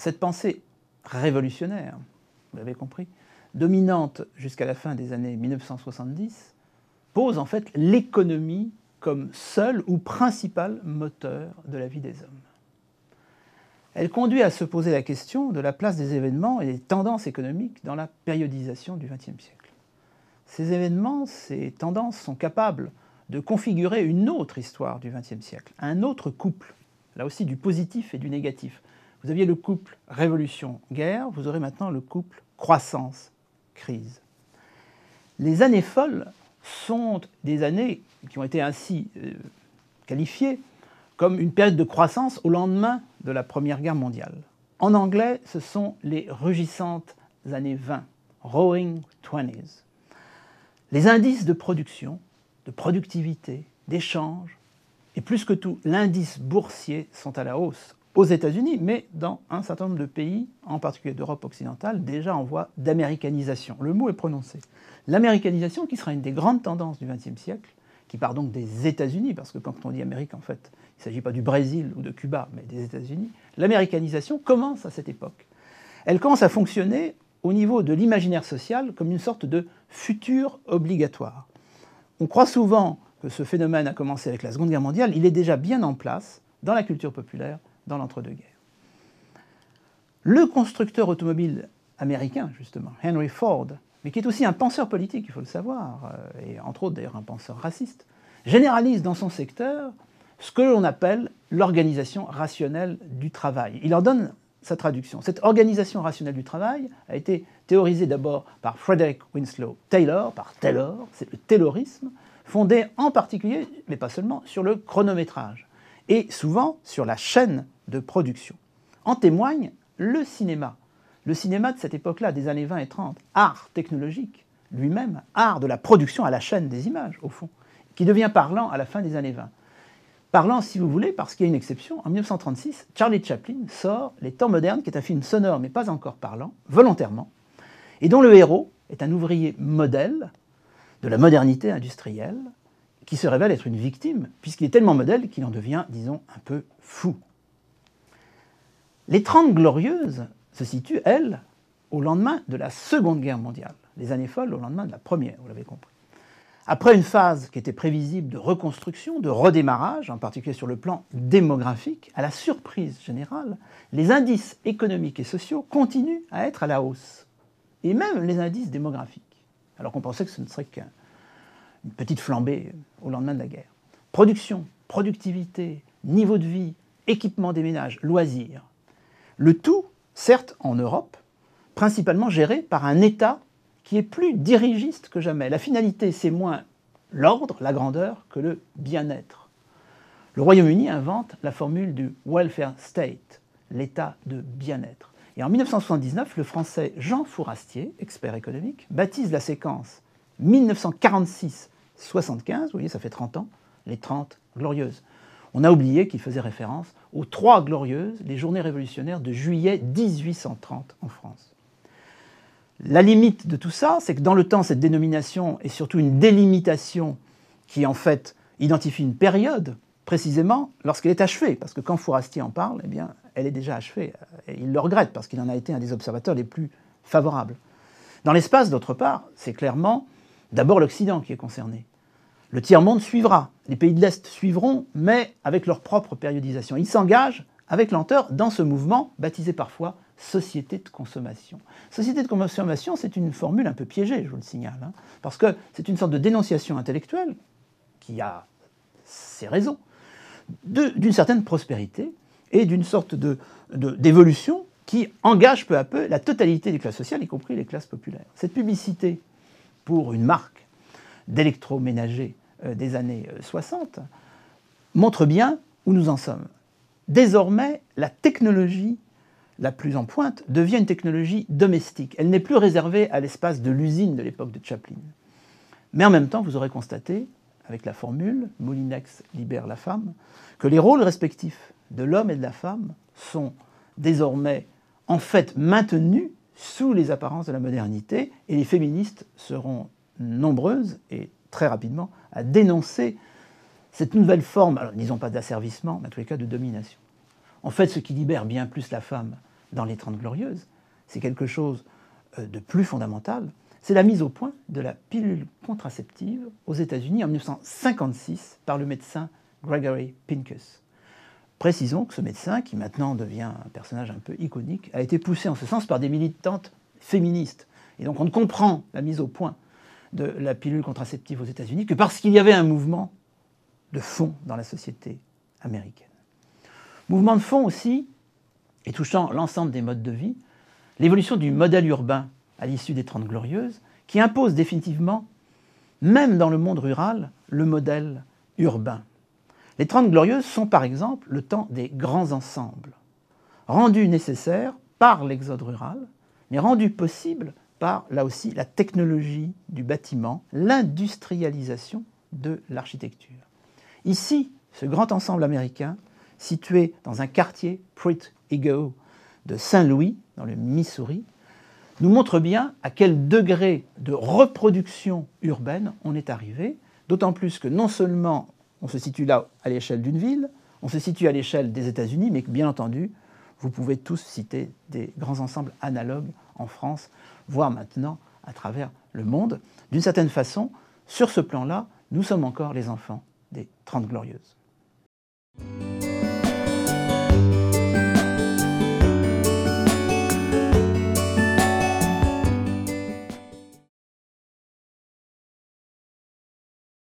cette pensée révolutionnaire, vous l'avez compris, dominante jusqu'à la fin des années 1970, pose en fait l'économie comme seul ou principal moteur de la vie des hommes. Elle conduit à se poser la question de la place des événements et des tendances économiques dans la périodisation du XXe siècle. Ces événements, ces tendances sont capables de configurer une autre histoire du XXe siècle, un autre couple, là aussi du positif et du négatif. Vous aviez le couple révolution-guerre, vous aurez maintenant le couple croissance-crise. Les années folles sont des années qui ont été ainsi euh, qualifiées comme une période de croissance au lendemain de la Première Guerre mondiale. En anglais, ce sont les rugissantes années 20, Roaring Twenties. Les indices de production, de productivité, d'échange, et plus que tout, l'indice boursier sont à la hausse aux États-Unis, mais dans un certain nombre de pays, en particulier d'Europe occidentale, déjà en voie d'américanisation. Le mot est prononcé. L'américanisation qui sera une des grandes tendances du XXe siècle, qui part donc des États-Unis, parce que quand on dit Amérique, en fait, il ne s'agit pas du Brésil ou de Cuba, mais des États-Unis. L'américanisation commence à cette époque. Elle commence à fonctionner au niveau de l'imaginaire social comme une sorte de futur obligatoire. On croit souvent que ce phénomène a commencé avec la Seconde Guerre mondiale, il est déjà bien en place dans la culture populaire dans l'entre-deux-guerres. Le constructeur automobile américain, justement, Henry Ford, mais qui est aussi un penseur politique, il faut le savoir, euh, et entre autres d'ailleurs un penseur raciste, généralise dans son secteur ce que l'on appelle l'organisation rationnelle du travail. Il en donne sa traduction. Cette organisation rationnelle du travail a été théorisée d'abord par Frederick Winslow Taylor, par Taylor, c'est le taylorisme, fondé en particulier, mais pas seulement, sur le chronométrage, et souvent sur la chaîne de production. En témoigne le cinéma, le cinéma de cette époque-là, des années 20 et 30, art technologique, lui-même, art de la production à la chaîne des images, au fond, qui devient parlant à la fin des années 20. Parlant, si vous voulez, parce qu'il y a une exception, en 1936, Charlie Chaplin sort Les Temps modernes, qui est un film sonore mais pas encore parlant, volontairement, et dont le héros est un ouvrier modèle de la modernité industrielle, qui se révèle être une victime, puisqu'il est tellement modèle qu'il en devient, disons, un peu fou. Les Trente Glorieuses se situe, elle, au lendemain de la Seconde Guerre mondiale. Les années folles au lendemain de la Première, vous l'avez compris. Après une phase qui était prévisible de reconstruction, de redémarrage, en particulier sur le plan démographique, à la surprise générale, les indices économiques et sociaux continuent à être à la hausse. Et même les indices démographiques. Alors qu'on pensait que ce ne serait qu'une petite flambée au lendemain de la guerre. Production, productivité, niveau de vie, équipement des ménages, loisirs. Le tout certes en Europe, principalement géré par un État qui est plus dirigiste que jamais. La finalité, c'est moins l'ordre, la grandeur, que le bien-être. Le Royaume-Uni invente la formule du welfare state, l'état de bien-être. Et en 1979, le français Jean Fourastier, expert économique, baptise la séquence 1946-75, vous voyez, ça fait 30 ans, les 30 glorieuses. On a oublié qu'il faisait référence aux trois glorieuses, les journées révolutionnaires de juillet 1830 en France. La limite de tout ça, c'est que dans le temps, cette dénomination est surtout une délimitation qui, en fait, identifie une période précisément lorsqu'elle est achevée. Parce que quand Fourastier en parle, eh bien, elle est déjà achevée. Et il le regrette parce qu'il en a été un des observateurs les plus favorables. Dans l'espace, d'autre part, c'est clairement d'abord l'Occident qui est concerné. Le tiers-monde suivra, les pays de l'Est suivront, mais avec leur propre périodisation. Ils s'engagent avec lenteur dans ce mouvement baptisé parfois société de consommation. Société de consommation, c'est une formule un peu piégée, je vous le signale, hein, parce que c'est une sorte de dénonciation intellectuelle qui a ses raisons, d'une certaine prospérité et d'une sorte d'évolution qui engage peu à peu la totalité des classes sociales, y compris les classes populaires. Cette publicité pour une marque d'électroménager des années 60 euh, montre bien où nous en sommes. Désormais, la technologie la plus en pointe devient une technologie domestique. Elle n'est plus réservée à l'espace de l'usine de l'époque de Chaplin. Mais en même temps, vous aurez constaté, avec la formule Moulinex libère la femme, que les rôles respectifs de l'homme et de la femme sont désormais en fait maintenus sous les apparences de la modernité, et les féministes seront nombreuses et très rapidement à dénoncer cette nouvelle forme, alors disons pas d'asservissement, mais en tous les cas de domination. En fait, ce qui libère bien plus la femme dans les Trente Glorieuses, c'est quelque chose euh, de plus fondamental, c'est la mise au point de la pilule contraceptive aux États-Unis en 1956 par le médecin Gregory Pincus. Précisons que ce médecin, qui maintenant devient un personnage un peu iconique, a été poussé en ce sens par des militantes féministes. Et donc on comprend la mise au point de la pilule contraceptive aux États-Unis que parce qu'il y avait un mouvement de fond dans la société américaine. Mouvement de fond aussi, et touchant l'ensemble des modes de vie, l'évolution du modèle urbain à l'issue des Trente Glorieuses, qui impose définitivement, même dans le monde rural, le modèle urbain. Les Trente Glorieuses sont par exemple le temps des grands ensembles, rendus nécessaires par l'exode rural, mais rendus possibles par, là aussi, la technologie du bâtiment, l'industrialisation de l'architecture. Ici, ce grand ensemble américain, situé dans un quartier, Prit Ego, de Saint-Louis, dans le Missouri, nous montre bien à quel degré de reproduction urbaine on est arrivé, d'autant plus que non seulement on se situe là à l'échelle d'une ville, on se situe à l'échelle des États-Unis, mais que bien entendu, vous pouvez tous citer des grands ensembles analogues en France, voire maintenant à travers le monde. D'une certaine façon, sur ce plan-là, nous sommes encore les enfants des Trente Glorieuses.